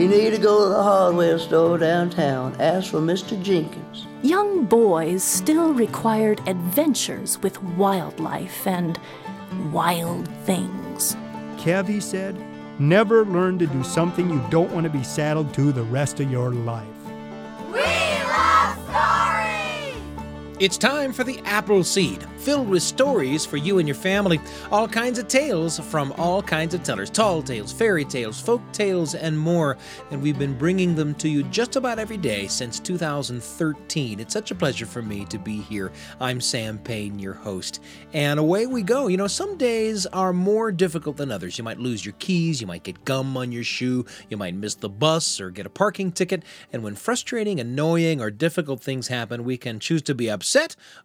You need to go to the hardware store downtown. Ask for Mr. Jenkins. Young boys still required adventures with wildlife and wild things. Kev, said, never learn to do something you don't want to be saddled to the rest of your life. We love stories! It's time for the Apple Seed filled with stories for you and your family. All kinds of tales from all kinds of tellers tall tales, fairy tales, folk tales, and more. And we've been bringing them to you just about every day since 2013. It's such a pleasure for me to be here. I'm Sam Payne, your host. And away we go. You know, some days are more difficult than others. You might lose your keys, you might get gum on your shoe, you might miss the bus or get a parking ticket. And when frustrating, annoying, or difficult things happen, we can choose to be upset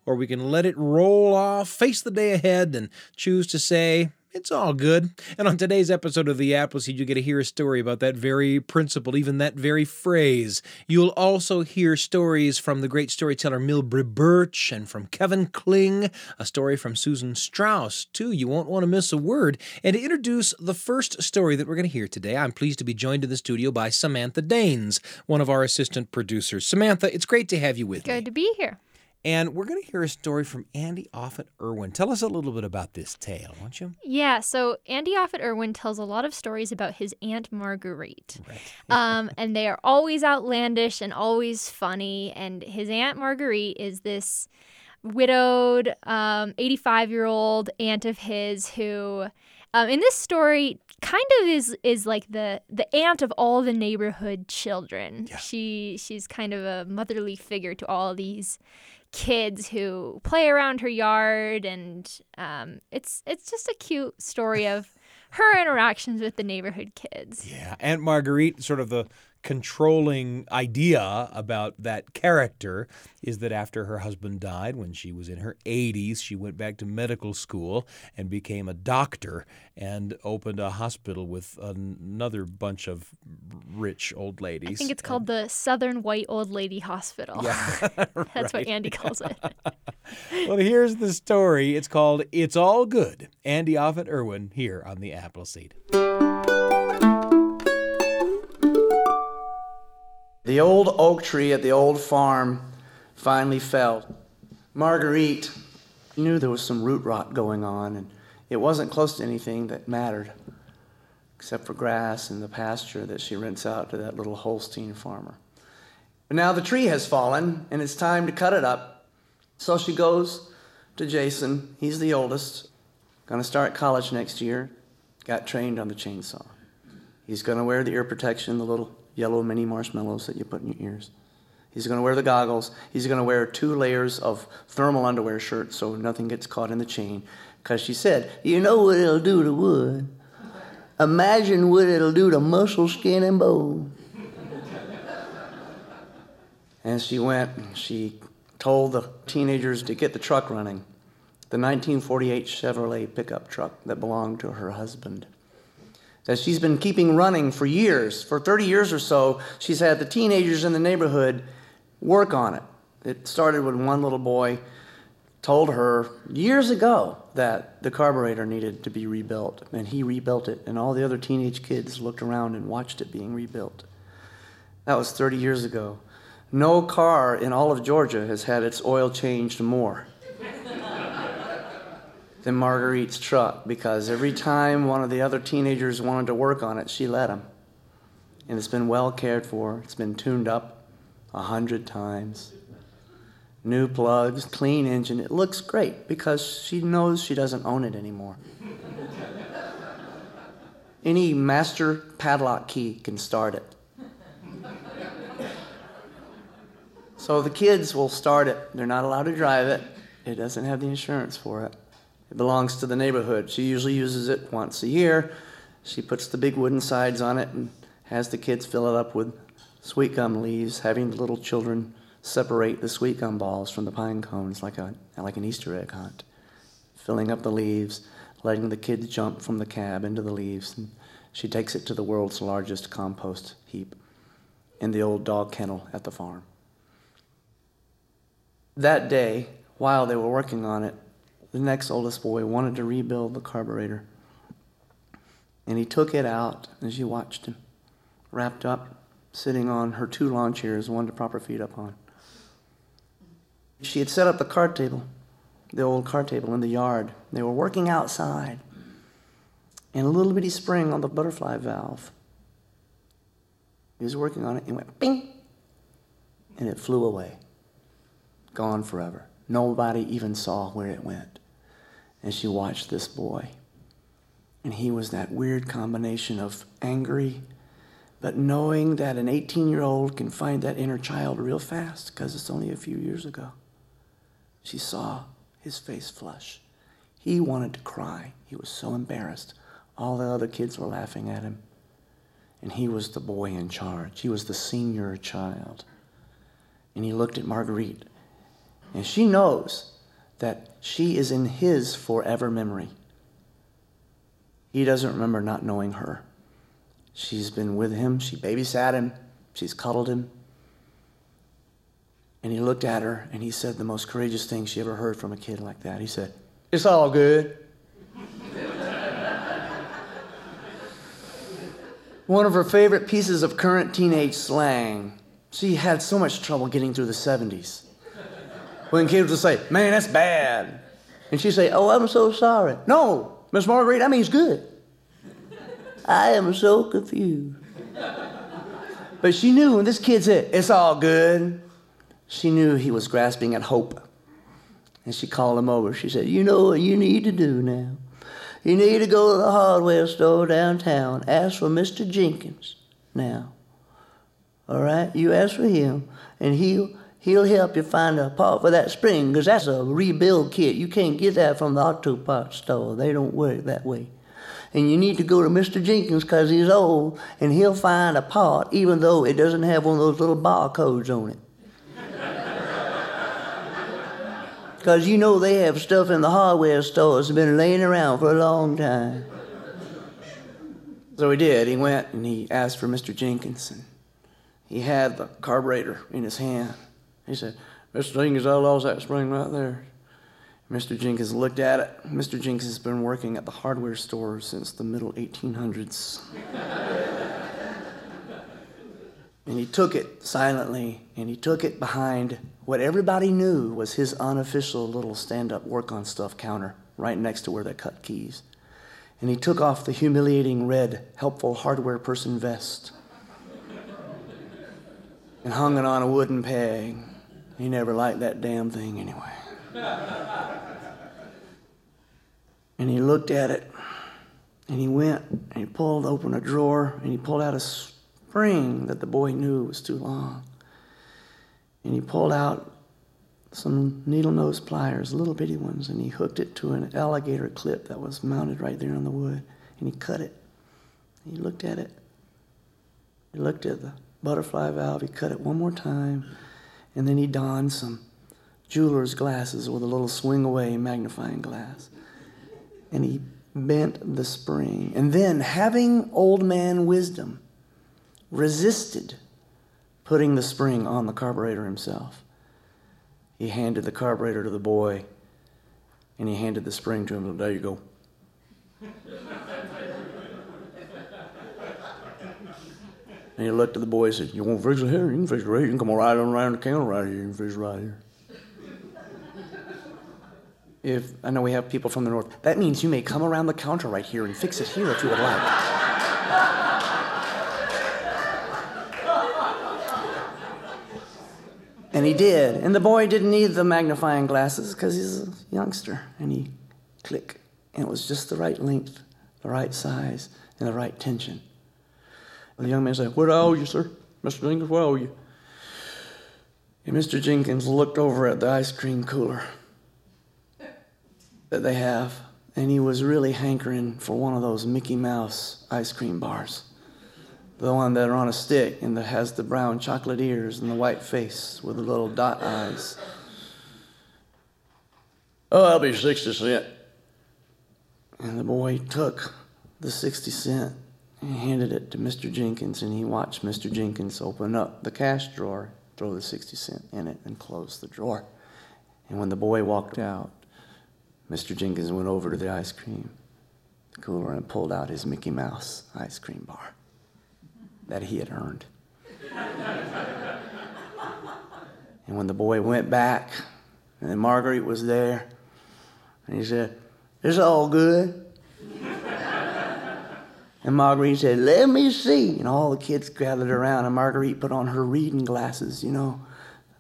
or we can let it roll off, face the day ahead, and choose to say, it's all good. And on today's episode of The Appleseed, you get to hear a story about that very principle, even that very phrase. You'll also hear stories from the great storyteller Milbre Burch and from Kevin Kling, a story from Susan Strauss, too. You won't want to miss a word. And to introduce the first story that we're going to hear today, I'm pleased to be joined in the studio by Samantha Danes, one of our assistant producers. Samantha, it's great to have you with Good me. Good to be here. And we're going to hear a story from Andy Offutt Irwin. Tell us a little bit about this tale, won't you? Yeah, so Andy Offutt Irwin tells a lot of stories about his Aunt Marguerite. Right. um, and they are always outlandish and always funny. And his Aunt Marguerite is this widowed 85 um, year old aunt of his who, um, in this story, kind of is is like the the aunt of all the neighborhood children. Yeah. She she's kind of a motherly figure to all these kids who play around her yard, and um, it's it's just a cute story of her interactions with the neighborhood kids. Yeah, Aunt Marguerite, sort of the controlling idea about that character is that after her husband died, when she was in her 80s, she went back to medical school and became a doctor and opened a hospital with another bunch of rich old ladies. I think it's called the Southern White Old Lady Hospital. Yeah, That's what Andy calls it. well, here's the story. It's called It's All Good. Andy Offutt Irwin here on the Appleseed. The old oak tree at the old farm finally fell. Marguerite knew there was some root rot going on, and it wasn't close to anything that mattered, except for grass and the pasture that she rents out to that little Holstein farmer. But now the tree has fallen, and it's time to cut it up. So she goes to Jason. He's the oldest, going to start college next year. Got trained on the chainsaw. He's going to wear the ear protection, the little yellow mini marshmallows that you put in your ears. He's going to wear the goggles. He's going to wear two layers of thermal underwear shirt so nothing gets caught in the chain. Because she said, You know what it'll do to wood? Imagine what it'll do to muscle, skin, and bone. and she went she told the teenagers to get the truck running the 1948 Chevrolet pickup truck that belonged to her husband that she's been keeping running for years. For 30 years or so, she's had the teenagers in the neighborhood work on it. It started when one little boy told her years ago that the carburetor needed to be rebuilt, and he rebuilt it, and all the other teenage kids looked around and watched it being rebuilt. That was 30 years ago. No car in all of Georgia has had its oil changed more than Marguerite's truck because every time one of the other teenagers wanted to work on it, she let him. And it's been well cared for, it's been tuned up a hundred times. New plugs, clean engine. It looks great because she knows she doesn't own it anymore. Any master padlock key can start it. So the kids will start it. They're not allowed to drive it. It doesn't have the insurance for it. It belongs to the neighborhood. She usually uses it once a year. She puts the big wooden sides on it and has the kids fill it up with sweet gum leaves, having the little children separate the sweet gum balls from the pine cones like, a, like an Easter egg hunt, filling up the leaves, letting the kids jump from the cab into the leaves. And she takes it to the world's largest compost heap in the old dog kennel at the farm. That day, while they were working on it, the next oldest boy wanted to rebuild the carburetor. And he took it out and she watched him wrapped up, sitting on her two lawn chairs, one to prop her feet up on. She had set up the card table, the old card table in the yard. They were working outside, and a little bitty spring on the butterfly valve. He was working on it, and went bing, and it flew away, gone forever. Nobody even saw where it went. And she watched this boy. And he was that weird combination of angry, but knowing that an 18 year old can find that inner child real fast because it's only a few years ago. She saw his face flush. He wanted to cry. He was so embarrassed. All the other kids were laughing at him. And he was the boy in charge. He was the senior child. And he looked at Marguerite. And she knows that she is in his forever memory. He doesn't remember not knowing her. She's been with him, she babysat him, she's cuddled him. And he looked at her and he said the most courageous thing she ever heard from a kid like that. He said, It's all good. One of her favorite pieces of current teenage slang. She had so much trouble getting through the 70s. When kids would say, Man, that's bad. And she'd say, Oh, I'm so sorry. No, Miss Marguerite, that means good. I am so confused. But she knew when this kid said, It's all good, she knew he was grasping at hope. And she called him over. She said, You know what you need to do now? You need to go to the hardware store downtown. Ask for Mr. Jenkins now. All right? You ask for him, and he'll he'll help you find a part for that spring, because that's a rebuild kit. You can't get that from the auto parts store. They don't work that way. And you need to go to Mr. Jenkins because he's old, and he'll find a part, even though it doesn't have one of those little barcodes on it. Because you know they have stuff in the hardware stores that's been laying around for a long time. So he did. He went and he asked for Mr. Jenkins, and he had the carburetor in his hand. He said, Mr. Jenkins, I lost that spring right there. Mr. Jenkins looked at it. Mr. Jenkins has been working at the hardware store since the middle 1800s. and he took it silently, and he took it behind what everybody knew was his unofficial little stand up work on stuff counter right next to where they cut keys. And he took off the humiliating red, helpful hardware person vest and hung it on a wooden peg. He never liked that damn thing anyway. and he looked at it and he went and he pulled open a drawer and he pulled out a spring that the boy knew was too long. And he pulled out some needle nose pliers, little bitty ones, and he hooked it to an alligator clip that was mounted right there on the wood. And he cut it. He looked at it. He looked at the butterfly valve. He cut it one more time. And then he donned some jeweler's glasses with a little swing away magnifying glass. And he bent the spring. And then, having old man wisdom, resisted putting the spring on the carburetor himself. He handed the carburetor to the boy and he handed the spring to him. There you go. And he looked at the boy and said, You want to fix it here? You can fix it right here. You can come right on around the counter right here. You can fix it right here. if I know we have people from the north, that means you may come around the counter right here and fix it here if you would like. And he did. And the boy didn't need the magnifying glasses because he's a youngster. And he click. And it was just the right length, the right size, and the right tension. And the young man said, What are you, sir? Mr. Jenkins, where are you? And Mr. Jenkins looked over at the ice cream cooler that they have, and he was really hankering for one of those Mickey Mouse ice cream bars the one that are on a stick and that has the brown chocolate ears and the white face with the little dot eyes. Oh, that'll be 60 cent. And the boy took the 60 cent and handed it to Mr. Jenkins, and he watched Mr. Jenkins open up the cash drawer, throw the 60 cent in it, and close the drawer. And when the boy walked out, Mr. Jenkins went over to the ice cream cooler and pulled out his Mickey Mouse ice cream bar. that he had earned. and when the boy went back, and Marguerite was there, and he said, It's all good. And Marguerite said, Let me see. And all the kids gathered around, and Marguerite put on her reading glasses, you know,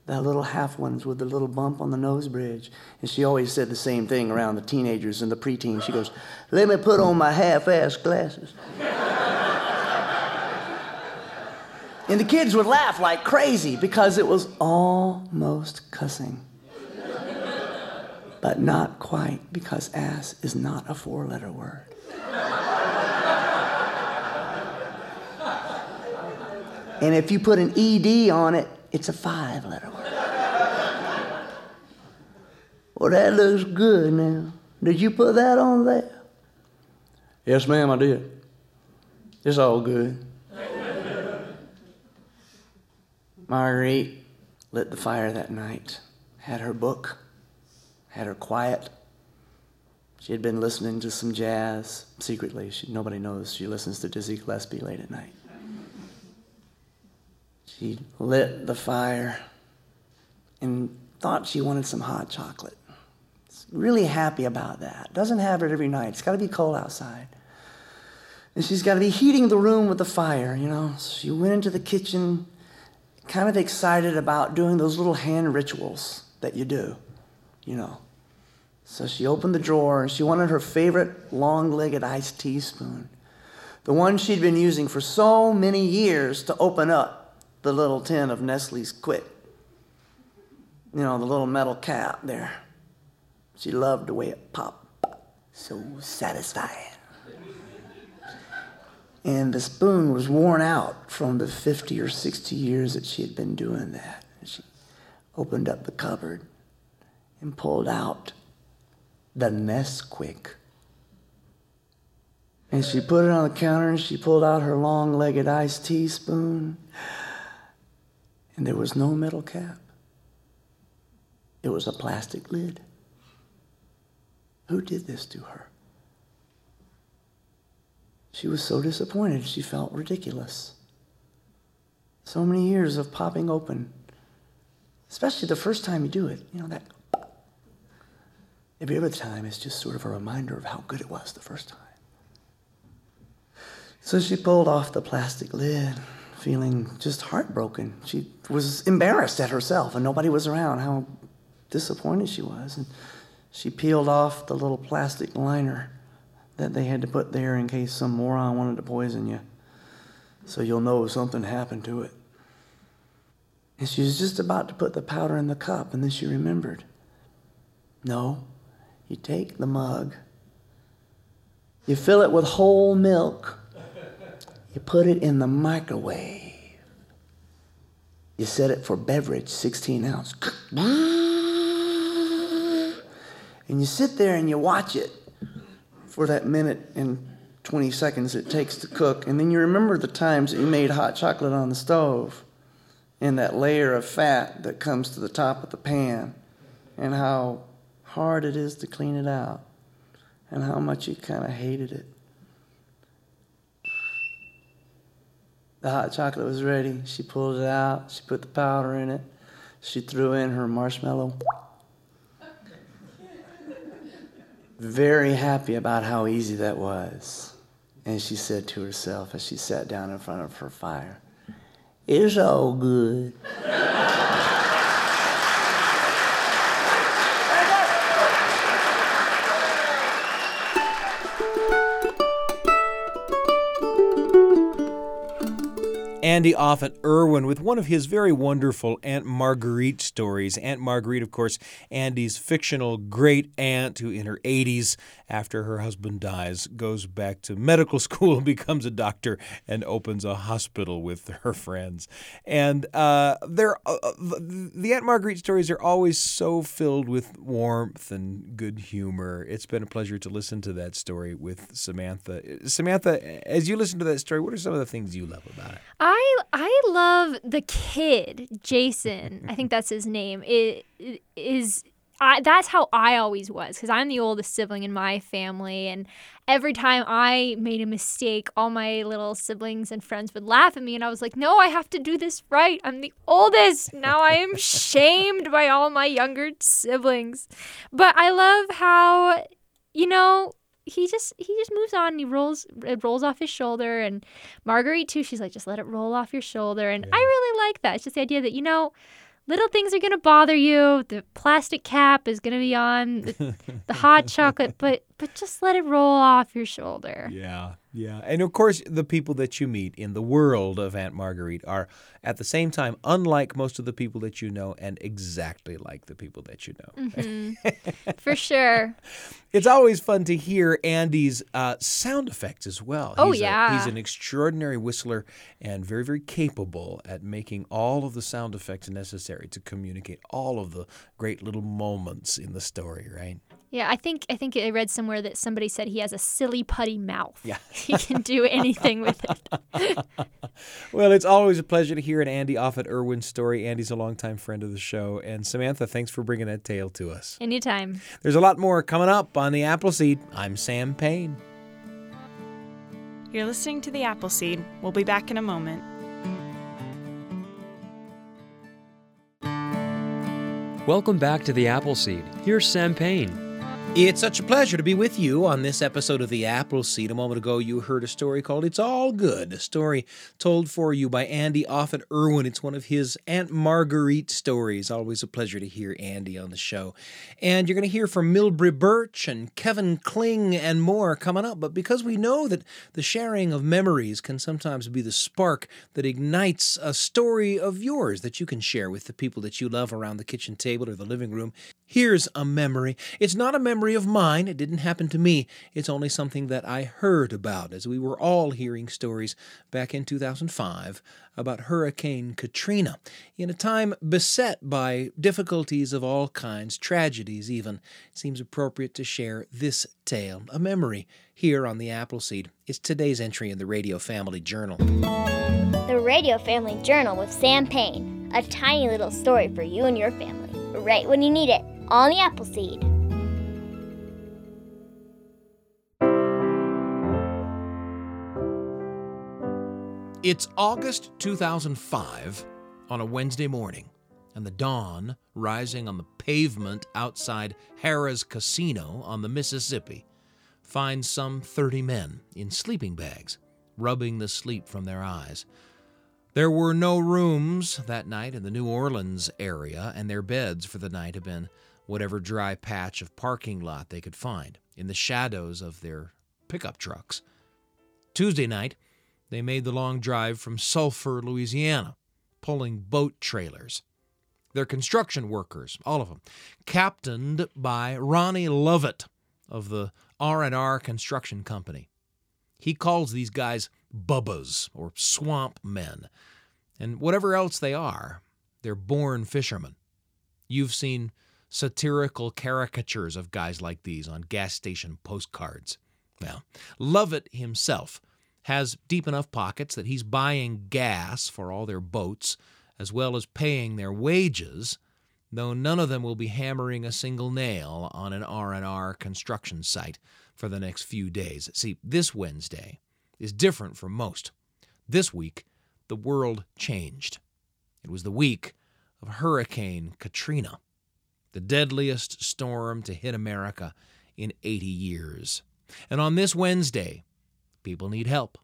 the little half ones with the little bump on the nose bridge. And she always said the same thing around the teenagers and the preteens. She goes, Let me put on my half ass glasses. and the kids would laugh like crazy because it was almost cussing. but not quite because ass is not a four letter word. And if you put an ED on it, it's a five letter word. well, that looks good now. Did you put that on there? Yes, ma'am, I did. It's all good. Marguerite lit the fire that night, had her book, had her quiet. She had been listening to some jazz secretly. She, nobody knows she listens to Dizzy Gillespie late at night. She lit the fire and thought she wanted some hot chocolate. She's really happy about that. Doesn't have it every night. It's got to be cold outside. And she's got to be heating the room with the fire, you know. So she went into the kitchen, kind of excited about doing those little hand rituals that you do, you know. So she opened the drawer and she wanted her favorite long legged iced teaspoon, the one she'd been using for so many years to open up the little tin of Nestle's Quik. You know, the little metal cap there. She loved the way it popped. So satisfying. And the spoon was worn out from the 50 or 60 years that she had been doing that. She opened up the cupboard and pulled out the Nesquik. And she put it on the counter and she pulled out her long legged iced teaspoon and there was no metal cap. It was a plastic lid. Who did this to her? She was so disappointed, she felt ridiculous. So many years of popping open, especially the first time you do it, you know, that. Every other time is just sort of a reminder of how good it was the first time. So she pulled off the plastic lid feeling just heartbroken. She was embarrassed at herself, and nobody was around, how disappointed she was. And she peeled off the little plastic liner that they had to put there in case some moron wanted to poison you. So you'll know something happened to it. And she was just about to put the powder in the cup, and then she remembered no, you take the mug, you fill it with whole milk you put it in the microwave. You set it for beverage, 16 ounce. And you sit there and you watch it for that minute and 20 seconds it takes to cook. And then you remember the times that you made hot chocolate on the stove and that layer of fat that comes to the top of the pan and how hard it is to clean it out and how much you kind of hated it. The hot chocolate was ready. She pulled it out. She put the powder in it. She threw in her marshmallow. Very happy about how easy that was. And she said to herself as she sat down in front of her fire, It's all good. Andy Offutt Irwin with one of his very wonderful Aunt Marguerite stories. Aunt Marguerite, of course, Andy's fictional great aunt who, in her 80s, after her husband dies, goes back to medical school, and becomes a doctor, and opens a hospital with her friends. And uh, they're, uh, uh the Aunt Marguerite stories are always so filled with warmth and good humor. It's been a pleasure to listen to that story with Samantha. Samantha, as you listen to that story, what are some of the things you love about it? I I I love the kid, Jason. I think that's his name. It, it is I, that's how I always was because I'm the oldest sibling in my family. And every time I made a mistake, all my little siblings and friends would laugh at me. And I was like, no, I have to do this right. I'm the oldest. Now I am shamed by all my younger siblings. But I love how, you know, he just he just moves on. And he rolls it rolls off his shoulder and Marguerite too she's like just let it roll off your shoulder. And I really like that. It's just the idea that you know little things are going to bother you. The plastic cap is going to be on the, the hot chocolate, but but just let it roll off your shoulder. Yeah, yeah. And of course, the people that you meet in the world of Aunt Marguerite are at the same time unlike most of the people that you know and exactly like the people that you know. Mm-hmm. For sure. It's always fun to hear Andy's uh, sound effects as well. Oh, he's yeah. A, he's an extraordinary whistler and very, very capable at making all of the sound effects necessary to communicate all of the great little moments in the story, right? Yeah, I think I think I read somewhere that somebody said he has a silly putty mouth. Yeah. he can do anything with it. Well, it's always a pleasure to hear an Andy Offutt Irwin story. Andy's a longtime friend of the show. And Samantha, thanks for bringing that tale to us. Anytime. There's a lot more coming up on the Appleseed. I'm Sam Payne. You're listening to The Appleseed. We'll be back in a moment. Welcome back to the Appleseed. Here's Sam Payne. It's such a pleasure to be with you on this episode of The Apple Seed. A moment ago, you heard a story called It's All Good, a story told for you by Andy Offutt Irwin. It's one of his Aunt Marguerite stories. Always a pleasure to hear Andy on the show. And you're going to hear from Milbre Burch and Kevin Kling and more coming up. But because we know that the sharing of memories can sometimes be the spark that ignites a story of yours that you can share with the people that you love around the kitchen table or the living room, Here's a memory. It's not a memory of mine. It didn't happen to me. It's only something that I heard about as we were all hearing stories back in 2005 about Hurricane Katrina. In a time beset by difficulties of all kinds, tragedies even, it seems appropriate to share this tale, a memory, here on the Appleseed. It's today's entry in the Radio Family Journal. The Radio Family Journal with Sam Payne. A tiny little story for you and your family, right when you need it, on the Appleseed. It's August 2005 on a Wednesday morning, and the dawn, rising on the pavement outside Harrah's Casino on the Mississippi, finds some 30 men in sleeping bags, rubbing the sleep from their eyes. There were no rooms that night in the New Orleans area, and their beds for the night had been whatever dry patch of parking lot they could find in the shadows of their pickup trucks. Tuesday night, they made the long drive from Sulphur, Louisiana, pulling boat trailers. They're construction workers, all of them, captained by Ronnie Lovett of the R&R Construction Company. He calls these guys bubbas or swamp men. And whatever else they are, they're born fishermen. You've seen satirical caricatures of guys like these on gas station postcards. Well, Lovett himself has deep enough pockets that he's buying gas for all their boats as well as paying their wages, though none of them will be hammering a single nail on an R&R construction site for the next few days. See, this Wednesday is different from most. This week, the world changed. It was the week of Hurricane Katrina, the deadliest storm to hit America in 80 years. And on this Wednesday, people need help.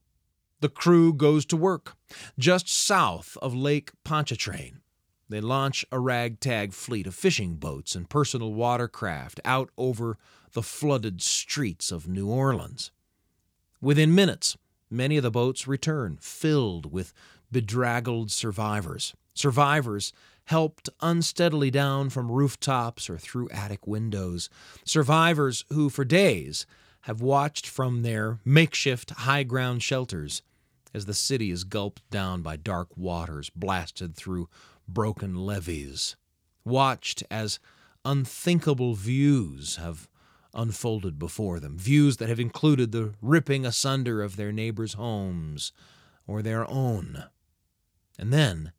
The crew goes to work just south of Lake Pontchartrain. They launch a ragtag fleet of fishing boats and personal watercraft out over the flooded streets of New Orleans. Within minutes, many of the boats return, filled with bedraggled survivors. Survivors helped unsteadily down from rooftops or through attic windows. Survivors who, for days, have watched from their makeshift high ground shelters as the city is gulped down by dark waters blasted through broken levees. Watched as unthinkable views have unfolded before them, views that have included the ripping asunder of their neighbors' homes or their own. And then,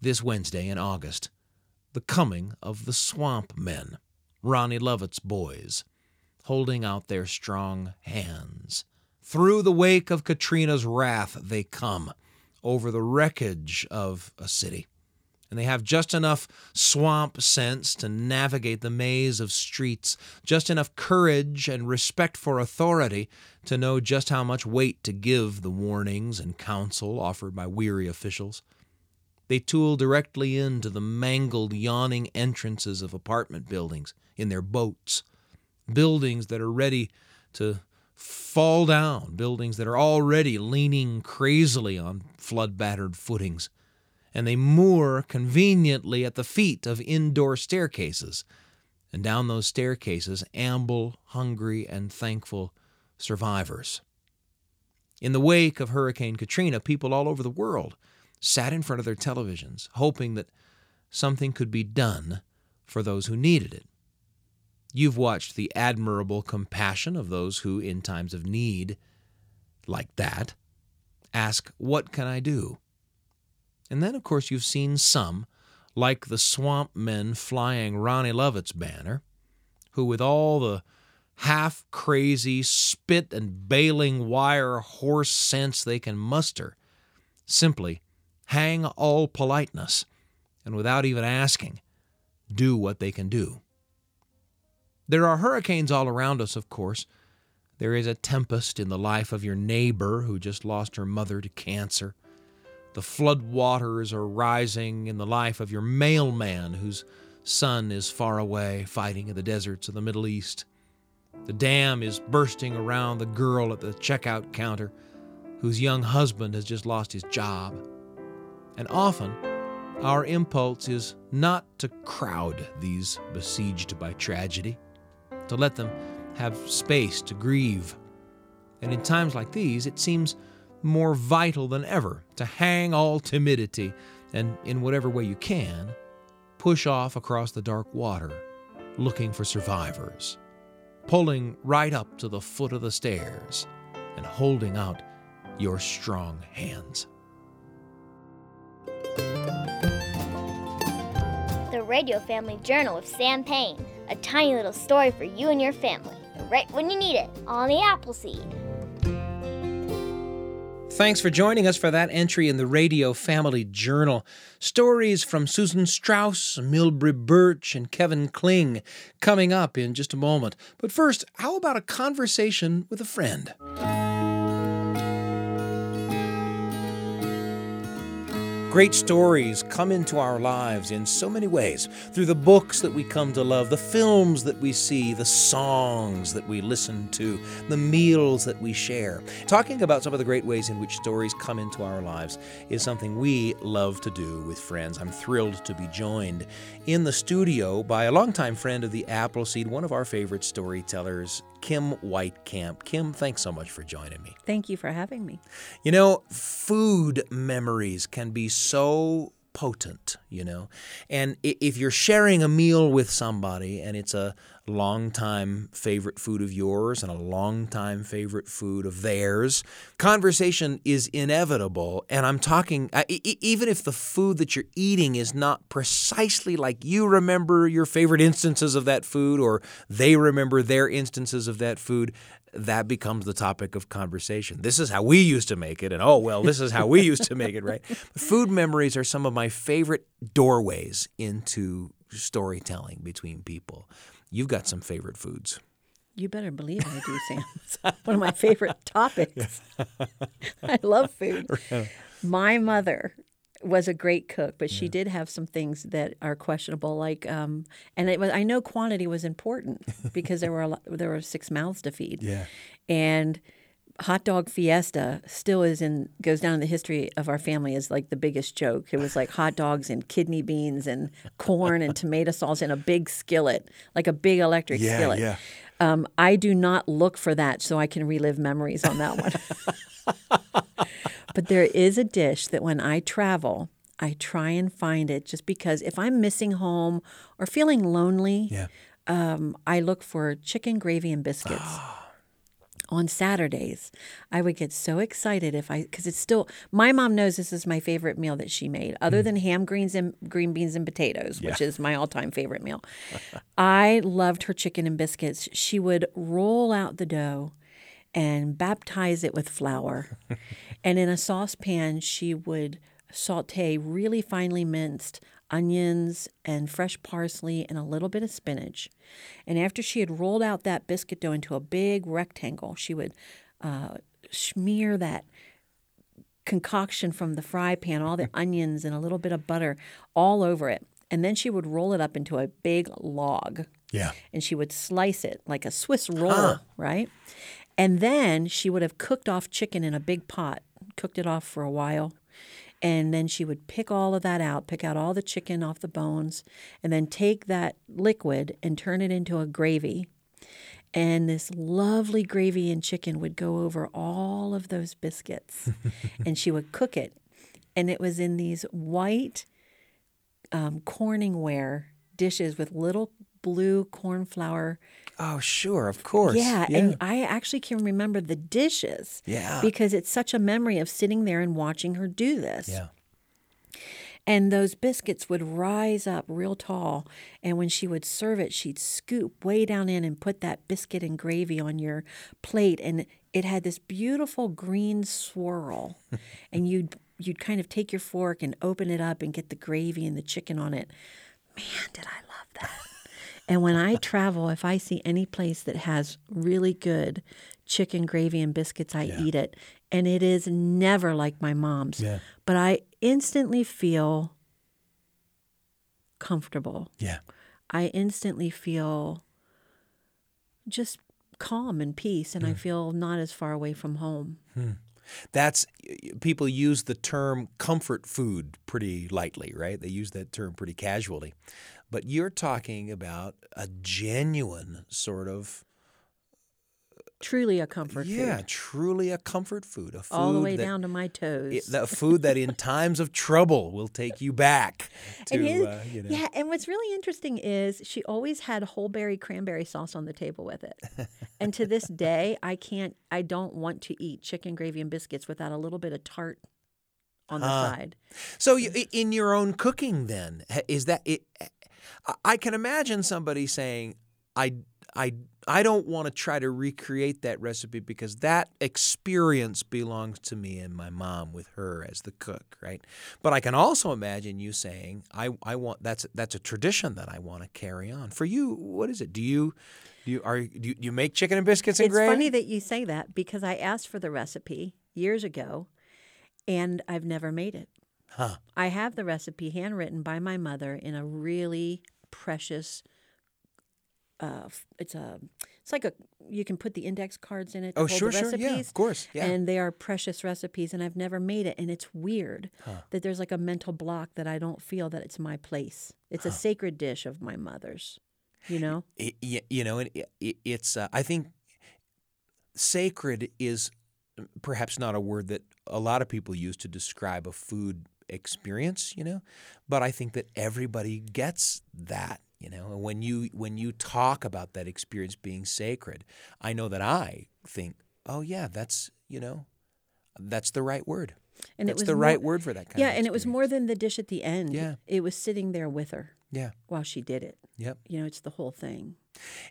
this Wednesday in August, the coming of the swamp men, Ronnie Lovett's boys, holding out their strong hands. Through the wake of Katrina's wrath, they come over the wreckage of a city. And they have just enough swamp sense to navigate the maze of streets, just enough courage and respect for authority to know just how much weight to give the warnings and counsel offered by weary officials. They tool directly into the mangled, yawning entrances of apartment buildings in their boats, buildings that are ready to fall down, buildings that are already leaning crazily on flood battered footings, and they moor conveniently at the feet of indoor staircases. And down those staircases amble hungry and thankful survivors. In the wake of Hurricane Katrina, people all over the world sat in front of their televisions, hoping that something could be done for those who needed it. You've watched the admirable compassion of those who, in times of need, like that, ask, What can I do? And then, of course, you've seen some, like the swamp men flying Ronnie Lovett's banner, who, with all the half crazy, spit and baling wire horse sense they can muster, simply hang all politeness and without even asking, do what they can do. There are hurricanes all around us, of course. There is a tempest in the life of your neighbor who just lost her mother to cancer. The flood waters are rising in the life of your mailman whose son is far away fighting in the deserts of the Middle East. The dam is bursting around the girl at the checkout counter whose young husband has just lost his job. And often, our impulse is not to crowd these besieged by tragedy to let them have space to grieve. And in times like these, it seems more vital than ever to hang all timidity and, in whatever way you can, push off across the dark water looking for survivors, pulling right up to the foot of the stairs and holding out your strong hands. Radio Family Journal with Sam Payne. A tiny little story for you and your family, right when you need it, on the Appleseed. Thanks for joining us for that entry in the Radio Family Journal. Stories from Susan Strauss, Milbre Burch, and Kevin Kling coming up in just a moment. But first, how about a conversation with a friend? Great stories come into our lives in so many ways through the books that we come to love, the films that we see, the songs that we listen to, the meals that we share. Talking about some of the great ways in which stories come into our lives is something we love to do with friends. I'm thrilled to be joined in the studio by a longtime friend of the Appleseed, one of our favorite storytellers, Kim Weitkamp. Kim, thanks so much for joining me. Thank you for having me. You know, food memories can be so potent, you know. And if you're sharing a meal with somebody and it's a longtime favorite food of yours and a longtime favorite food of theirs, conversation is inevitable. And I'm talking, even if the food that you're eating is not precisely like you remember your favorite instances of that food or they remember their instances of that food, that becomes the topic of conversation. This is how we used to make it, and oh, well, this is how we used to make it, right? Food memories are some of my favorite doorways into storytelling between people. You've got some favorite foods. You better believe I do, Sam. It's one of my favorite topics. I love food. My mother was a great cook, but she did have some things that are questionable. Like, um, and it was I know quantity was important because there were a lot, there were six mouths to feed. Yeah, and hot dog fiesta still is in goes down in the history of our family as like the biggest joke. It was like hot dogs and kidney beans and corn and tomato sauce in a big skillet, like a big electric yeah, skillet. Yeah. Um, I do not look for that so I can relive memories on that one. But there is a dish that when I travel, I try and find it just because if I'm missing home or feeling lonely, yeah. um, I look for chicken gravy and biscuits. on Saturdays, I would get so excited if I because it's still my mom knows this is my favorite meal that she made, other than ham, greens, and green beans and potatoes, which is my all-time favorite meal. I loved her chicken and biscuits. She would roll out the dough and baptize it with flour, and in a saucepan she would saute really finely minced onions and fresh parsley and a little bit of spinach. And after she had rolled out that biscuit dough into a big rectangle, she would uh, smear that concoction from the fry pan, all the onions and a little bit of butter all over it. And then she would roll it up into a big log. Yeah. And she would slice it like a Swiss roll, Huh. right? And then she would have cooked off chicken in a big pot, cooked it off for a while. And then she would pick all of that out, pick out all the chicken off the bones, and then take that liquid and turn it into a gravy. And this lovely gravy and chicken would go over all of those biscuits. and she would cook it. And it was in these white um, Corningware dishes with little blue cornflower flour. Oh, sure, of course. Yeah, Yeah. and I actually can remember the dishes. Yeah. Because it's such a memory of sitting there and watching her do this. Yeah. And those biscuits would rise up real tall. And when she would serve it, she'd scoop way down in and put that biscuit and gravy on your plate. And it had this beautiful green swirl. and you'd you'd kind of take your fork and open it up and get the gravy and the chicken on it. Man, did I love that. And when I travel, if I see any place that has really good chicken gravy and biscuits, I eat it. And it is never like my mom's. Yeah. But I instantly feel comfortable. Yeah. I instantly feel just calm and peace, and I mm. feel not as far away from home. Hmm. That's people use the term comfort food pretty lightly, right? They use that term pretty casually. But you're talking about a genuine sort of Truly a comfort food. yeah, food. truly a comfort food, a food All the way that, down to my toes. it, the food that in times of trouble will take you back to And his- uh, you know. Yeah, and what's really interesting is she always had whole berry cranberry sauce on the table with it. and to this day, I can't, I don't want to eat chicken gravy and biscuits without a little bit of tart on the side. So you, in your own cooking, then is that it? I- can imagine somebody saying, "I, I, I don't want to try to recreate that recipe because that experience belongs to me and my mom with her as the cook, right?" But I can also imagine you saying, "I, I want that's that's a tradition that I want to carry on." For you, what is it? Do you, do you are do you, do you make chicken and biscuits and It's gravy? funny that you say that because I asked for the recipe years ago and I've never made it. Huh. I have the recipe handwritten by my mother in a really precious uh, it's a it's like a you can put the index cards in it Oh, sure, the sure. recipes. Yeah, of course. Yeah. And they are precious recipes and I've never made it and it's weird Huh. that there's like a mental block that I don't feel that it's my place. It's a sacred dish of my mother's, you know? I- y- you know, it, it, it's uh, I think sacred is perhaps not a word that a lot of people use to describe a food experience, you know, but I think that everybody gets that, you know. And when you when you talk about that experience being sacred, I know that I think, "Oh yeah, that's, you know, that's the right word." And that's it was the more- right word for that kind of thing. yeah, of and it was more than the dish at the end. Yeah. It was sitting there with her. Yeah. While she did it. Yep. You know, it's the whole thing.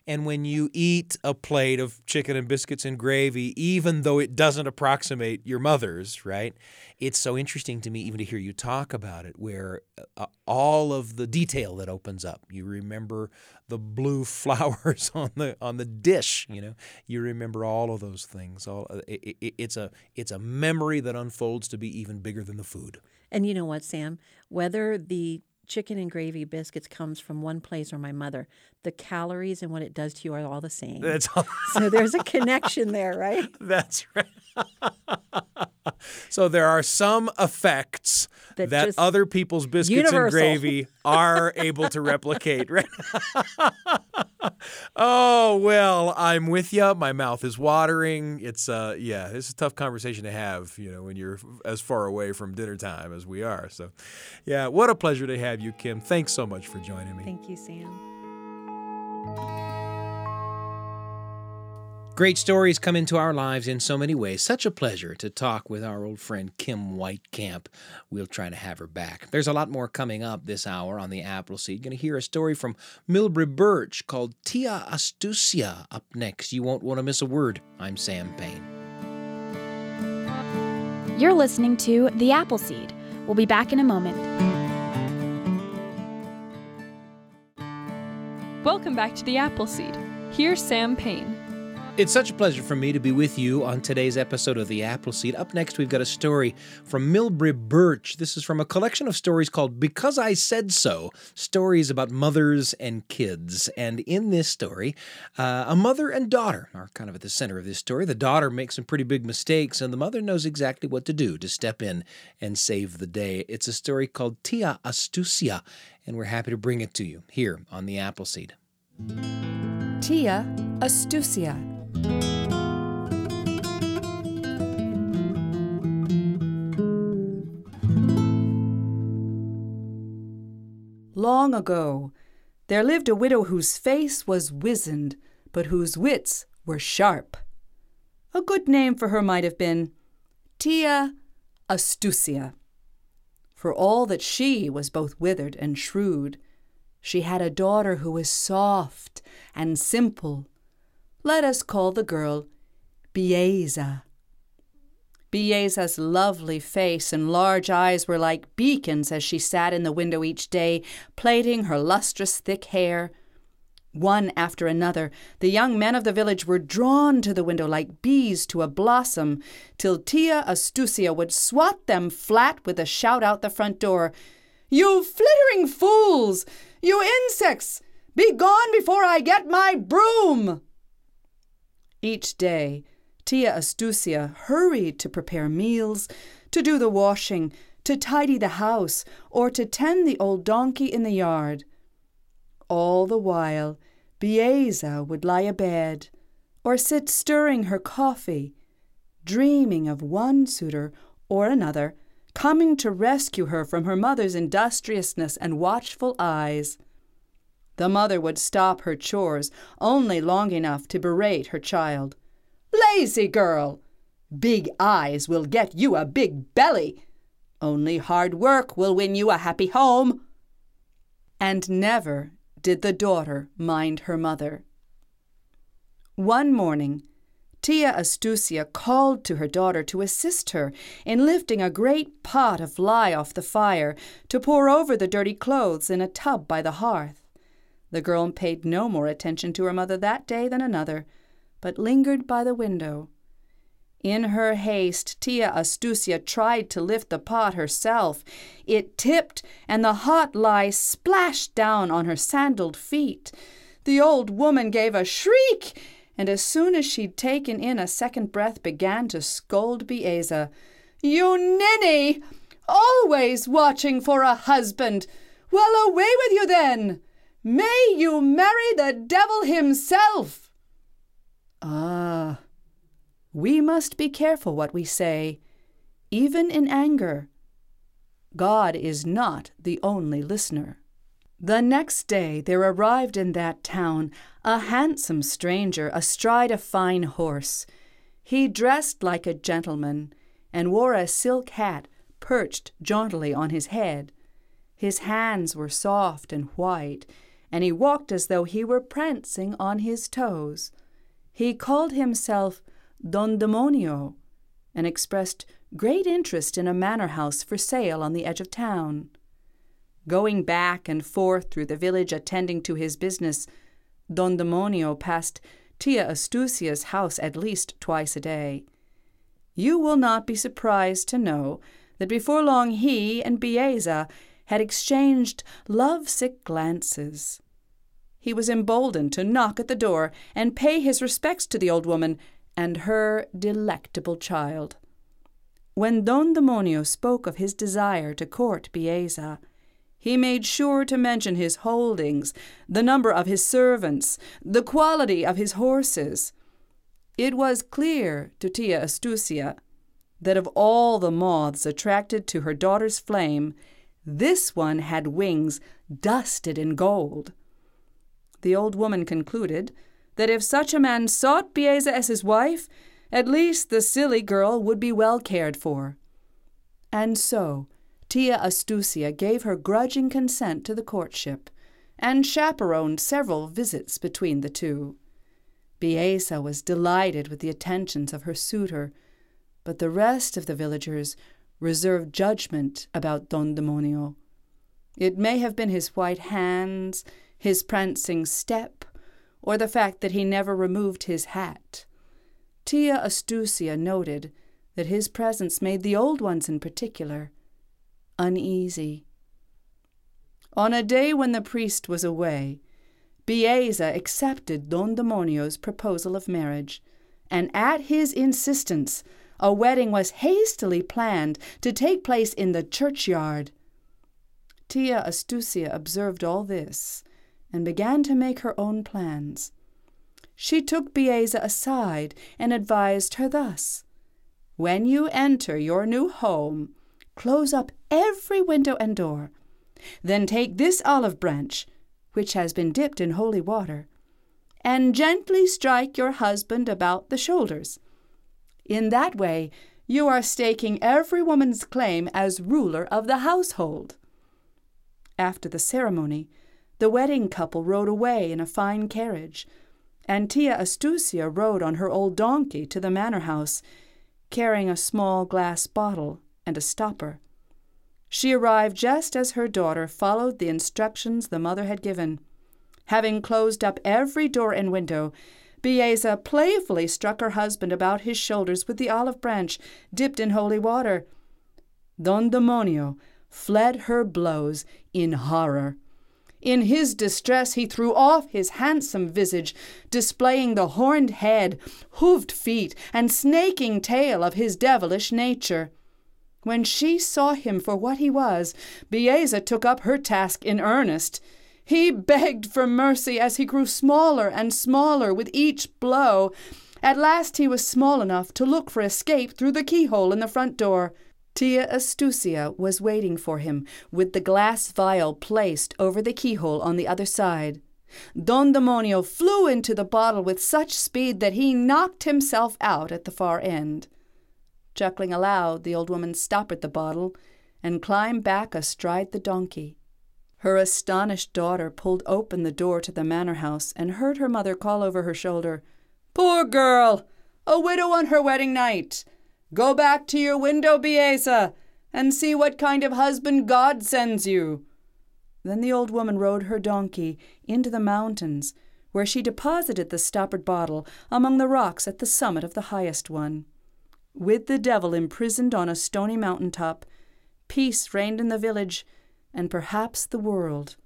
And when you eat a plate of chicken and biscuits and gravy, even though it doesn't approximate your mother's, right? It's so interesting to me even to hear you talk about it, where uh, all of the detail that opens up. You remember the blue flowers on the on the dish. You know, you remember all of those things. All uh, it, it, it's a it's a memory that unfolds to be even bigger than the food. And you know what, Sam? Whether the chicken and gravy biscuits comes from one place or my mother, the calories and what it does to you are all the same. That's all. so there's a connection there, right? That's right. so there are some effects That that, other people's biscuits Universal. and gravy are able to replicate, right? oh well, I'm with you. My mouth is watering. It's uh, yeah, it's a tough conversation to have, you know, when you're as far away from dinner time as we are. So, yeah, what a pleasure to have you, Kim. Thanks so much for joining me. Thank you, Sam. Great stories come into our lives in so many ways. Such a pleasure to talk with our old friend Kim Weitkamp. We'll try to have her back. There's a lot more coming up this hour on the Appleseed. Going to hear a story from Milbre Burch called Tia Astucia up next. You won't want to miss a word. I'm Sam Payne. You're listening to The Appleseed. We'll be back in a moment. Welcome back to The Appleseed. Here's Sam Payne. It's such a pleasure for me to be with you on today's episode of The Appleseed. Up next, we've got a story from Milbre Burch. This is from a collection of stories called Because I Said So Stories about Mothers and Kids. And in this story, uh, a mother and daughter are kind of at the center of this story. The daughter makes some pretty big mistakes, and the mother knows exactly what to do to step in and save the day. It's a story called Tia Astucia, and we're happy to bring it to you here on The Appleseed. Tia Astucia. Long ago, there lived a widow whose face was wizened, but whose wits were sharp. A good name for her might have been Tia Astucia. For all that she was both withered and shrewd, she had a daughter who was soft and simple. Let us call the girl Bieza. Bieza's lovely face and large eyes were like beacons as she sat in the window each day, plaiting her lustrous thick hair. One after another, the young men of the village were drawn to the window like bees to a blossom, till Tia Astucia would swat them flat with a shout out the front door. You flittering fools! You insects! Be gone before I get my broom! Each day, Tia Astucia hurried to prepare meals, to do the washing, to tidy the house, or to tend the old donkey in the yard. All the while, Bieza would lie abed, or sit stirring her coffee, dreaming of one suitor or another coming to rescue her from her mother's industriousness and watchful eyes. The mother would stop her chores only long enough to berate her child. Lazy girl! Big eyes will get you a big belly. Only hard work will win you a happy home. And never did the daughter mind her mother. One morning, Tia Astucia called to her daughter to assist her in lifting a great pot of lye off the fire to pour over the dirty clothes in a tub by the hearth. The girl paid no more attention to her mother that day than another but lingered by the window. In her haste, Tia Astucia tried to lift the pot herself. It tipped, and the hot lye splashed down on her sandaled feet. The old woman gave a shriek, and as soon as she'd taken in a second breath, began to scold Bieza. You ninny! Always watching for a husband! Well, away with you then! May you marry the devil himself! Ah, we must be careful what we say, even in anger. God is not the only listener. The next day there arrived in that town a handsome stranger astride a fine horse. He dressed like a gentleman and wore a silk hat perched jauntily on his head. His hands were soft and white, and he walked as though he were prancing on his toes. He called himself Don Demonio and expressed great interest in a manor house for sale on the edge of town. Going back and forth through the village attending to his business, Don Demonio passed Tia Astucia's house at least twice a day. You will not be surprised to know that before long he and Bieza had exchanged love-sick glances. He was emboldened to knock at the door and pay his respects to the old woman and her delectable child. When Don Demonio spoke of his desire to court Bieza, he made sure to mention his holdings, the number of his servants, the quality of his horses. It was clear to Tia Astucia that of all the moths attracted to her daughter's flame, this one had wings dusted in gold the old woman concluded that if such a man sought Bieza as his wife, at least the silly girl would be well cared for. And so Tia Astucia gave her grudging consent to the courtship, and chaperoned several visits between the two. Bieza was delighted with the attentions of her suitor, but the rest of the villagers reserved judgment about Don Demonio. It may have been his white hands, his prancing step, or the fact that he never removed his hat. Tia Astucia noted that his presence made the old ones in particular uneasy. On a day when the priest was away, Bieza accepted Don Demonio's proposal of marriage, and at his insistence, a wedding was hastily planned to take place in the churchyard. Tia Astucia observed all this and began to make her own plans. She took Bieza aside and advised her thus When you enter your new home, close up every window and door. Then take this olive branch, which has been dipped in holy water, and gently strike your husband about the shoulders. In that way, you are staking every woman's claim as ruler of the household. After the ceremony, the wedding couple rode away in a fine carriage, and Tia Astucia rode on her old donkey to the manor house, carrying a small glass bottle and a stopper. She arrived just as her daughter followed the instructions the mother had given. Having closed up every door and window, Bieza playfully struck her husband about his shoulders with the olive branch dipped in holy water. Don Demonio fled her blows in horror. In his distress, he threw off his handsome visage, displaying the horned head, hoofed feet, and snaking tail of his devilish nature. When she saw him for what he was, Bieza took up her task in earnest. He begged for mercy as he grew smaller and smaller with each blow. At last he was small enough to look for escape through the keyhole in the front door. Tia Astucia was waiting for him, with the glass vial placed over the keyhole on the other side. Don Demonio flew into the bottle with such speed that he knocked himself out at the far end. Chuckling aloud, the old woman stoppered the bottle and climbed back astride the donkey. Her astonished daughter pulled open the door to the manor house and heard her mother call over her shoulder, Poor girl! A widow on her wedding night! Go back to your window, Bieza, and see what kind of husband God sends you. Then the old woman rode her donkey into the mountains, where she deposited the stoppered bottle among the rocks at the summit of the highest one. With the devil imprisoned on a stony mountain top, peace reigned in the village and perhaps the world.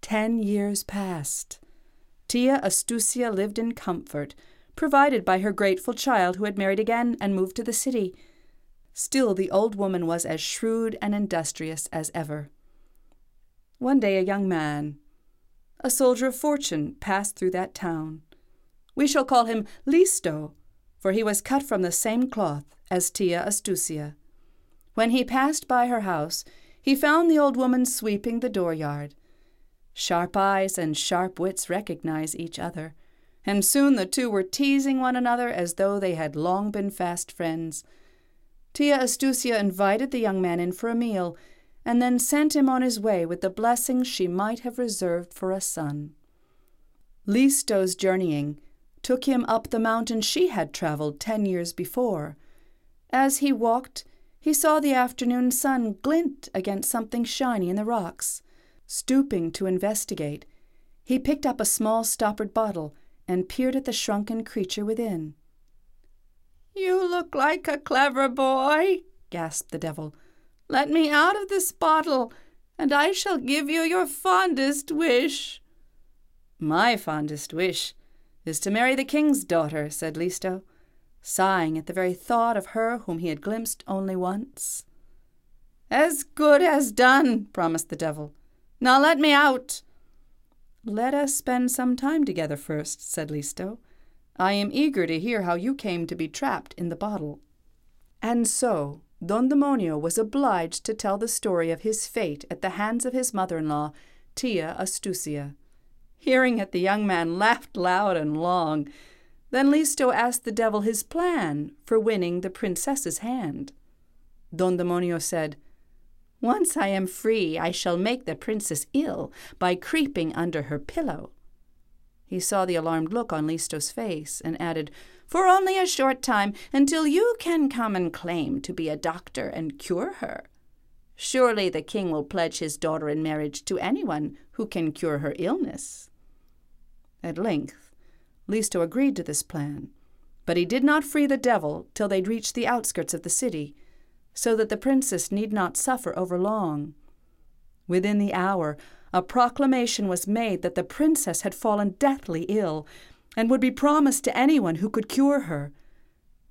Ten years passed. Tia Astucia lived in comfort, provided by her grateful child who had married again and moved to the city. Still, the old woman was as shrewd and industrious as ever. One day, a young man, a soldier of fortune, passed through that town. We shall call him Listo, for he was cut from the same cloth as Tia Astucia. When he passed by her house, he found the old woman sweeping the dooryard. Sharp eyes and sharp wits recognize each other and soon the two were teasing one another as though they had long been fast friends. Tia Astucia invited the young man in for a meal, and then sent him on his way with the blessings she might have reserved for a son. Listo's journeying took him up the mountain she had traveled ten years before. As he walked, he saw the afternoon sun glint against something shiny in the rocks. Stooping to investigate, he picked up a small stoppered bottle and peered at the shrunken creature within. You look like a clever boy, gasped the devil. Let me out of this bottle, and I shall give you your fondest wish. My fondest wish is to marry the king's daughter, said Listo, sighing at the very thought of her whom he had glimpsed only once. As good as done, promised the devil. Now let me out. Let us spend some time together first, said Listo. I am eager to hear how you came to be trapped in the bottle. And so Don Demonio was obliged to tell the story of his fate at the hands of his mother in law, Tia Astucia. Hearing it, the young man laughed loud and long. Then Listo asked the devil his plan for winning the princess's hand. Don Demonio said, Once I am free, I shall make the princess ill by creeping under her pillow. He saw the alarmed look on Listo's face and added, For only a short time, until you can come and claim to be a doctor and cure her. Surely the king will pledge his daughter in marriage to anyone who can cure her illness. At length, Listo agreed to this plan, but he did not free the devil till they'd reached the outskirts of the city, so that the princess need not suffer over long. Within the hour, a proclamation was made that the princess had fallen deathly ill, and would be promised to anyone who could cure her.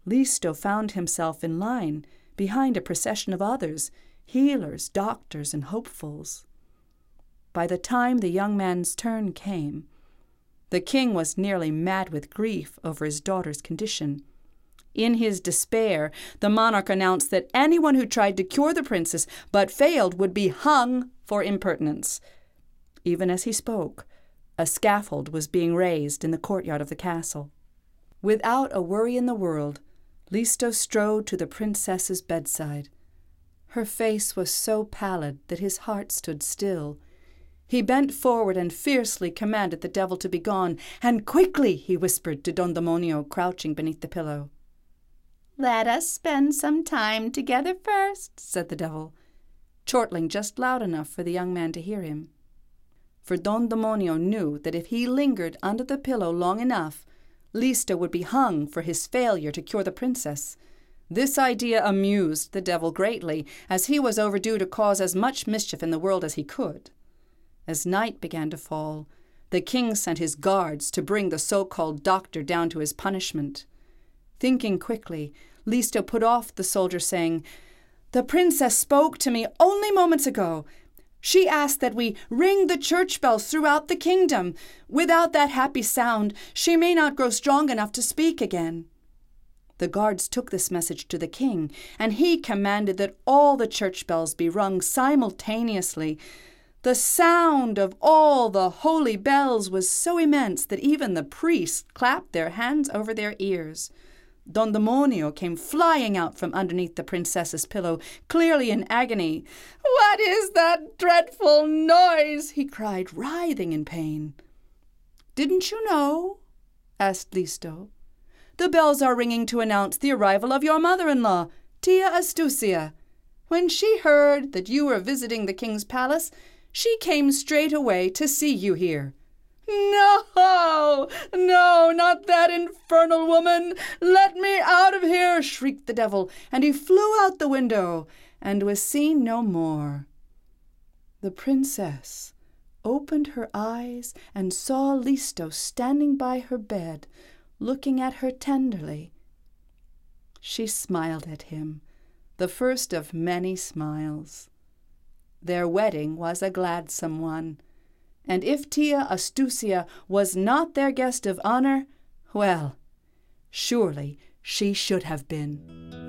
Listo found himself in line behind a procession of others, healers, doctors, and hopefuls. By the time the young man's turn came, the king was nearly mad with grief over his daughter's condition. In his despair, the monarch announced that anyone who tried to cure the princess but failed would be hung for impertinence. Even as he spoke, a scaffold was being raised in the courtyard of the castle. Without a worry in the world, Listo strode to the princess's bedside. Her face was so pallid that his heart stood still. He bent forward and fiercely commanded the devil to be gone, and quickly, he whispered to Don Demonio, crouching beneath the pillow. Let us spend some time together first, said the devil, chortling just loud enough for the young man to hear him. For Don Demonio knew that if he lingered under the pillow long enough, Listo would be hung for his failure to cure the princess, this idea amused the devil greatly, as he was overdue to cause as much mischief in the world as he could. As night began to fall, the king sent his guards to bring the so called doctor down to his punishment. Thinking quickly, Listo put off the soldier, saying, The princess spoke to me only moments ago. She asked that we ring the church bells throughout the kingdom. Without that happy sound, she may not grow strong enough to speak again. The guards took this message to the king, and he commanded that all the church bells be rung simultaneously. The sound of all the holy bells was so immense that even the priests clapped their hands over their ears. Don Demonio came flying out from underneath the princess's pillow, clearly in agony. What is that dreadful noise? he cried, writhing in pain. Didn't you know? asked Listo. The bells are ringing to announce the arrival of your mother in law, Tia Astucia. When she heard that you were visiting the king's palace, she came straight away to see you here. No, no, not that infernal woman! Let me out of here! shrieked the devil, and he flew out the window and was seen no more. The princess opened her eyes and saw Listo standing by her bed, looking at her tenderly. She smiled at him, the first of many smiles. Their wedding was a gladsome one, and if Tia Astucia was not their guest of honor, well, surely she should have been.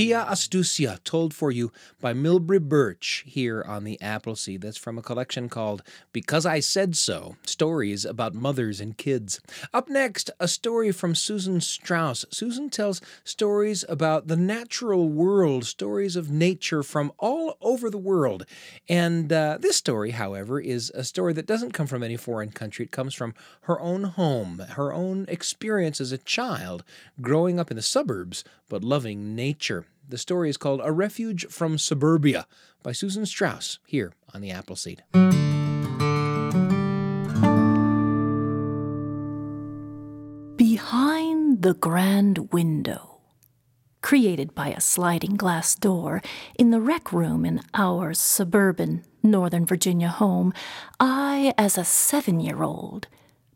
Tia Astucia, told for you by Milbre Burch here on the Appleseed. That's from a collection called Because I Said So Stories about Mothers and Kids. Up next, a story from Susan Strauss. Susan tells stories about the natural world, stories of nature from all over the world. And uh, this story, however, is a story that doesn't come from any foreign country. It comes from her own home, her own experience as a child growing up in the suburbs, but loving nature. The story is called A Refuge from Suburbia by Susan Strauss here on the Appleseed. Behind the grand window, created by a sliding glass door in the rec room in our suburban Northern Virginia home, I, as a seven year old,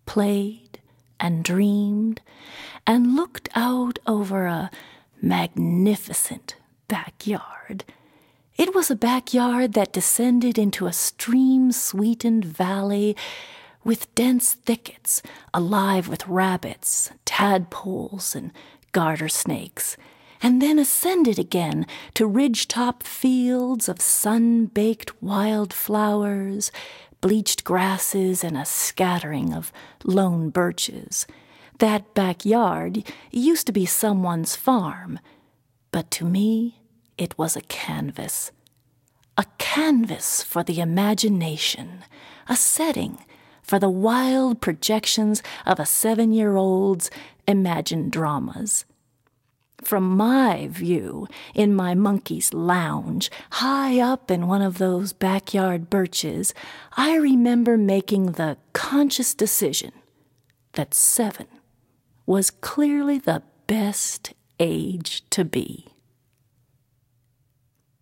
played and dreamed and looked out over a magnificent backyard. It was a backyard that descended into a stream sweetened valley with dense thickets alive with rabbits, tadpoles, and garter snakes, and then ascended again to ridge-top fields of sun-baked wild flowers, bleached grasses, and a scattering of lone birches. That backyard used to be someone's farm, but to me it was a canvas. A canvas for the imagination, a setting for the wild projections of a seven year old's imagined dramas. From my view, in my monkey's lounge, high up in one of those backyard birches, I remember making the conscious decision that seven was clearly the best age to be.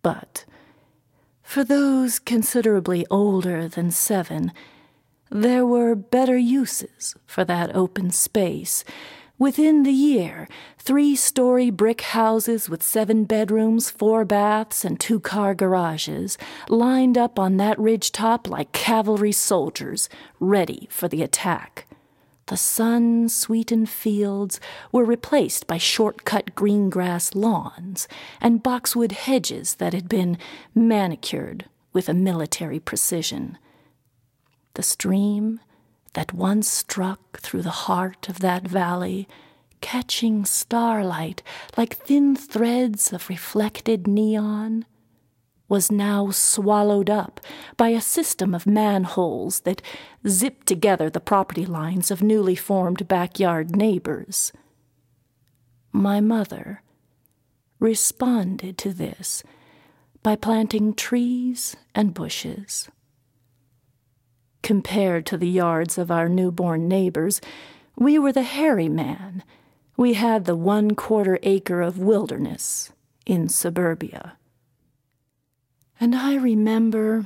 But for those considerably older than seven, there were better uses for that open space Within the year, three story brick houses with seven bedrooms, four baths, and two car garages lined up on that ridge top like cavalry soldiers, ready for the attack. The sun sweetened fields were replaced by short cut green grass lawns and boxwood hedges that had been manicured with a military precision. The stream that once struck through the heart of that valley, catching starlight like thin threads of reflected neon, was now swallowed up by a system of manholes that zipped together the property lines of newly formed backyard neighbors. My mother responded to this by planting trees and bushes. Compared to the yards of our newborn neighbors, we were the hairy man. We had the one quarter acre of wilderness in suburbia. And I remember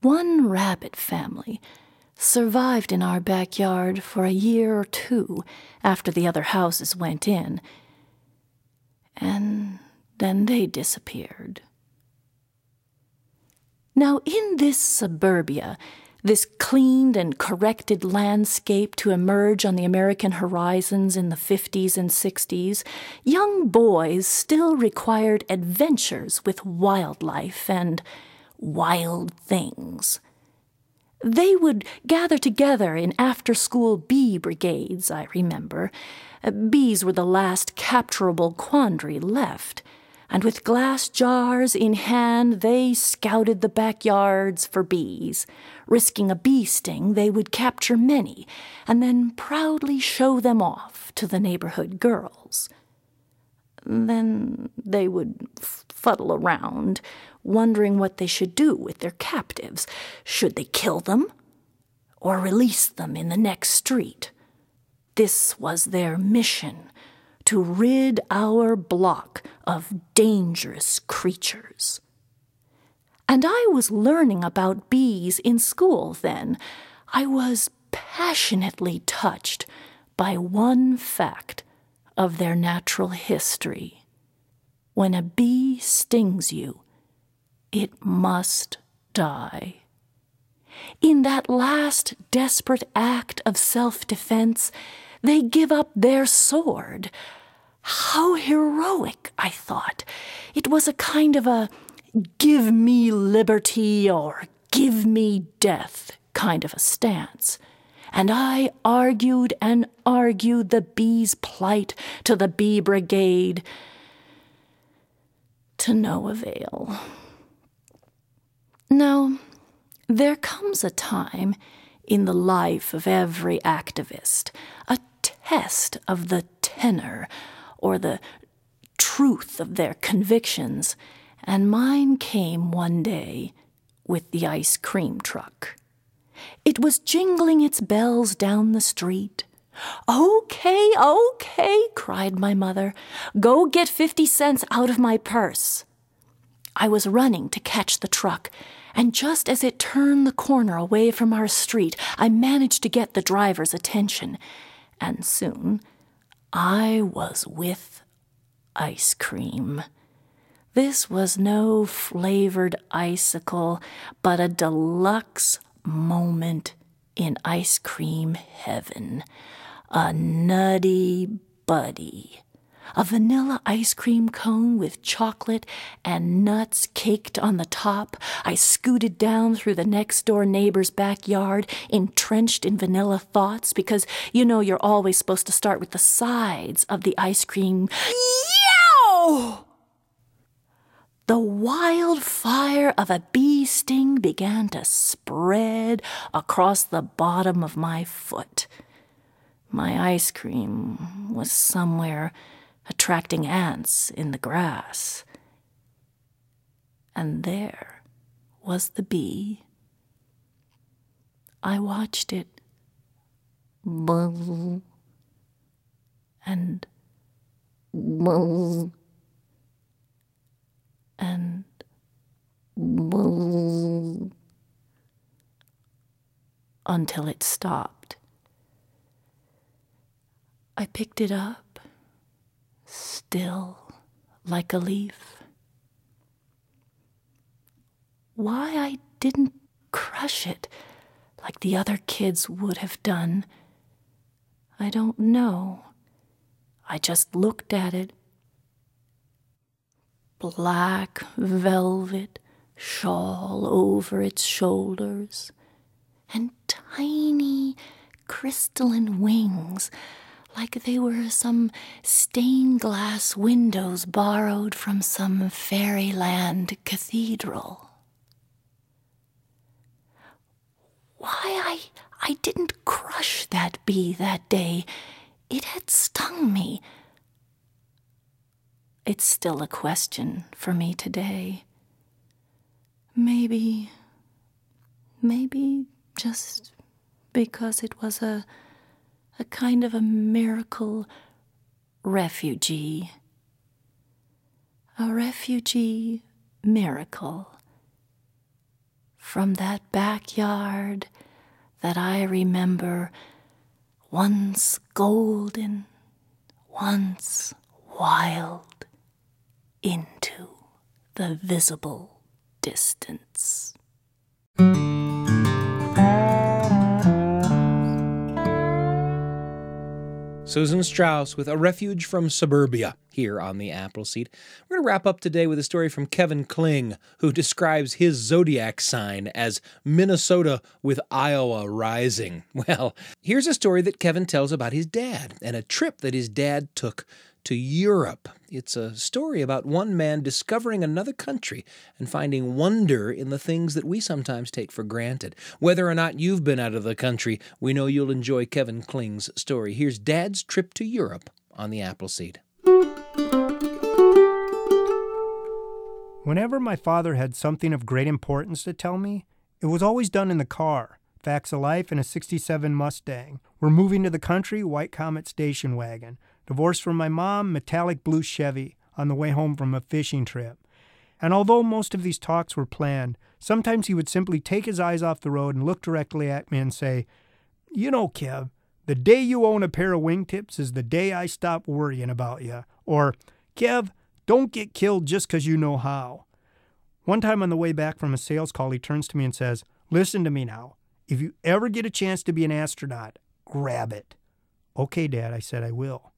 one rabbit family survived in our backyard for a year or two after the other houses went in, and then they disappeared. Now, in this suburbia, this cleaned and corrected landscape to emerge on the American horizons in the 50s and 60s, young boys still required adventures with wildlife and wild things. They would gather together in after school bee brigades, I remember. Uh, Bees were the last capturable quandary left and with glass jars in hand they scouted the backyards for bees. Risking a bee sting, they would capture many and then proudly show them off to the neighborhood girls. Then they would fuddle around, wondering what they should do with their captives. Should they kill them or release them in the next street? This was their mission to rid our block of dangerous creatures. And I was learning about bees in school then. I was passionately touched by one fact of their natural history. When a bee stings you, it must die. In that last desperate act of self defense, they give up their sword how heroic, I thought. It was a kind of a give me liberty or give me death kind of a stance. And I argued and argued the bee's plight to the bee brigade to no avail. Now, there comes a time in the life of every activist, a test of the tenor or the truth of their convictions, and mine came one day with the ice cream truck. It was jingling its bells down the street. Okay, okay, cried my mother. Go get fifty cents out of my purse. I was running to catch the truck, and just as it turned the corner away from our street, I managed to get the driver's attention. And soon I was with ice cream. This was no flavored icicle, but a deluxe moment in ice cream heaven. A nutty, buddy. A vanilla ice cream cone with chocolate and nuts caked on the top. I scooted down through the next door neighbor's backyard, entrenched in vanilla thoughts, because you know you're always supposed to start with the sides of the ice cream. Yow! The wildfire of a bee sting began to spread across the bottom of my foot. My ice cream was somewhere attracting ants in the grass. And there was the bee. I watched it buzz and buzz and buzz until it stopped. I picked it up, still like a leaf. Why I didn't crush it like the other kids would have done, I don't know. I just looked at it. Black velvet shawl over its shoulders, and tiny crystalline wings like they were some stained glass windows borrowed from some fairyland cathedral. Why I I didn't crush that bee that day. It had stung me. It's still a question for me today. Maybe, maybe just because it was a a kind of a miracle refugee. A refugee miracle. From that backyard that I remember once golden, once wild, into the visible distance. Susan Strauss with A Refuge from Suburbia here on the Appleseed. We're going to wrap up today with a story from Kevin Kling, who describes his zodiac sign as Minnesota with Iowa rising. Well, here's a story that Kevin tells about his dad and a trip that his dad took to Europe. It's a story about one man discovering another country and finding wonder in the things that we sometimes take for granted. Whether or not you've been out of the country, we know you'll enjoy Kevin Kling's story. Here's Dad's trip to Europe on the Appleseed. Whenever my father had something of great importance to tell me, it was always done in the car. Facts of life in a 67 Mustang. We're moving to the country, White Comet station wagon. Divorced from my mom, metallic blue Chevy on the way home from a fishing trip. And although most of these talks were planned, sometimes he would simply take his eyes off the road and look directly at me and say, You know, Kev, the day you own a pair of wingtips is the day I stop worrying about you. Or, Kev, don't get killed just 'cause you know how. One time on the way back from a sales call, he turns to me and says, Listen to me now. If you ever get a chance to be an astronaut, grab it. Okay, Dad, I said I will.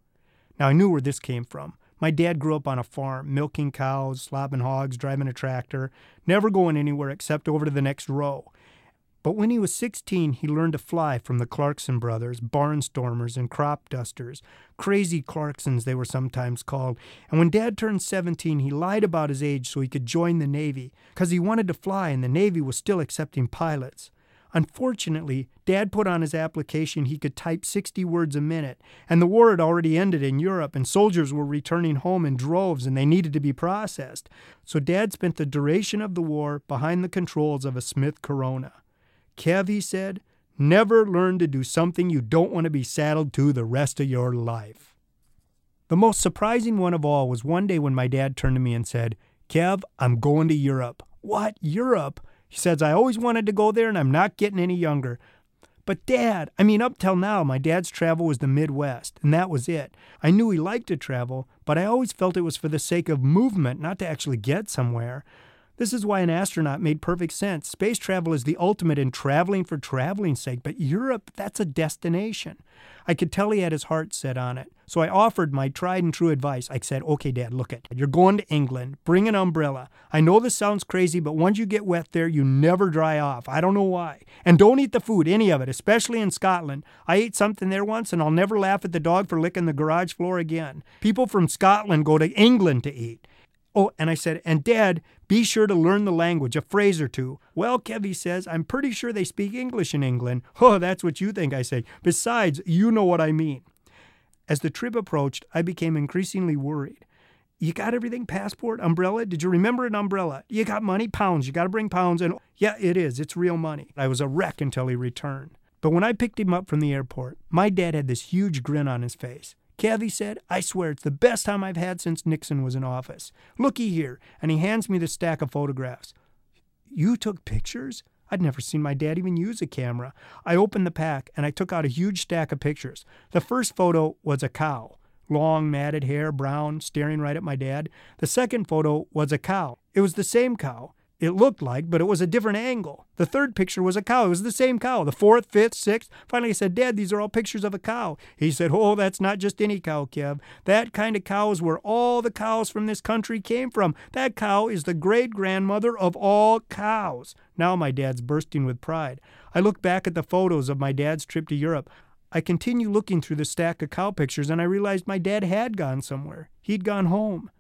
Now, I knew where this came from. My dad grew up on a farm, milking cows, slopping hogs, driving a tractor, never going anywhere except over to the next row. But when he was 16, he learned to fly from the Clarkson brothers, barnstormers and crop dusters. Crazy Clarksons, they were sometimes called. And when Dad turned 17, he lied about his age so he could join the Navy, because he wanted to fly and the Navy was still accepting pilots. Unfortunately, Dad put on his application he could type 60 words a minute, and the war had already ended in Europe, and soldiers were returning home in droves and they needed to be processed. So Dad spent the duration of the war behind the controls of a Smith Corona. Kev, he said, never learn to do something you don't want to be saddled to the rest of your life. The most surprising one of all was one day when my dad turned to me and said, Kev, I'm going to Europe. What? Europe? He says, I always wanted to go there and I'm not getting any younger. But dad, I mean, up till now, my dad's travel was the Midwest, and that was it. I knew he liked to travel, but I always felt it was for the sake of movement, not to actually get somewhere. This is why an astronaut made perfect sense. Space travel is the ultimate in traveling for traveling's sake, but Europe, that's a destination. I could tell he had his heart set on it. So I offered my tried and true advice. I said, okay, Dad, look it. You're going to England. Bring an umbrella. I know this sounds crazy, but once you get wet there, you never dry off. I don't know why. And don't eat the food, any of it, especially in Scotland. I ate something there once, and I'll never laugh at the dog for licking the garage floor again. People from Scotland go to England to eat. Oh, and I said, and Dad, be sure to learn the language, a phrase or two. Well, Kevy says, I'm pretty sure they speak English in England. Oh, that's what you think, I say. Besides, you know what I mean. As the trip approached, I became increasingly worried. You got everything? Passport, umbrella? Did you remember an umbrella? You got money? Pounds. You got to bring pounds. And yeah, it is. It's real money. I was a wreck until he returned. But when I picked him up from the airport, my dad had this huge grin on his face. Kev, said, I swear it's the best time I've had since Nixon was in office. Looky here. And he hands me the stack of photographs. You took pictures? I'd never seen my dad even use a camera. I opened the pack and I took out a huge stack of pictures. The first photo was a cow. Long, matted hair, brown, staring right at my dad. The second photo was a cow. It was the same cow it looked like, but it was a different angle. The third picture was a cow. It was the same cow. The fourth, fifth, sixth. Finally, I said, Dad, these are all pictures of a cow. He said, Oh, that's not just any cow, Kev. That kind of cow is where all the cows from this country came from. That cow is the great grandmother of all cows. Now my dad's bursting with pride. I look back at the photos of my dad's trip to Europe. I continue looking through the stack of cow pictures and I realized my dad had gone somewhere. He'd gone home.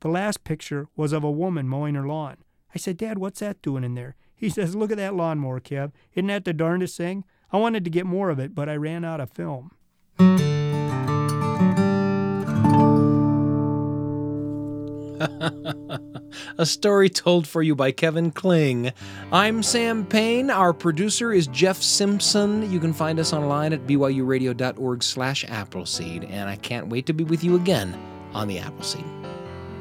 The last picture was of a woman mowing her lawn. I said, Dad, what's that doing in there? He says, Look at that lawnmower, Kev. Isn't that the darndest thing? I wanted to get more of it, but I ran out of film. a story told for you by Kevin Kling. I'm Sam Payne. Our producer is Jeff Simpson. You can find us online at byuradio.org slash Appleseed, and I can't wait to be with you again on the Appleseed.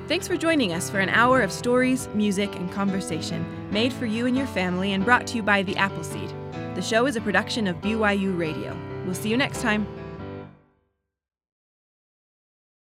Thanks for joining us for an hour of stories, music, and conversation made for you and your family and brought to you by The Appleseed. The show is a production of BYU Radio. We'll see you next time.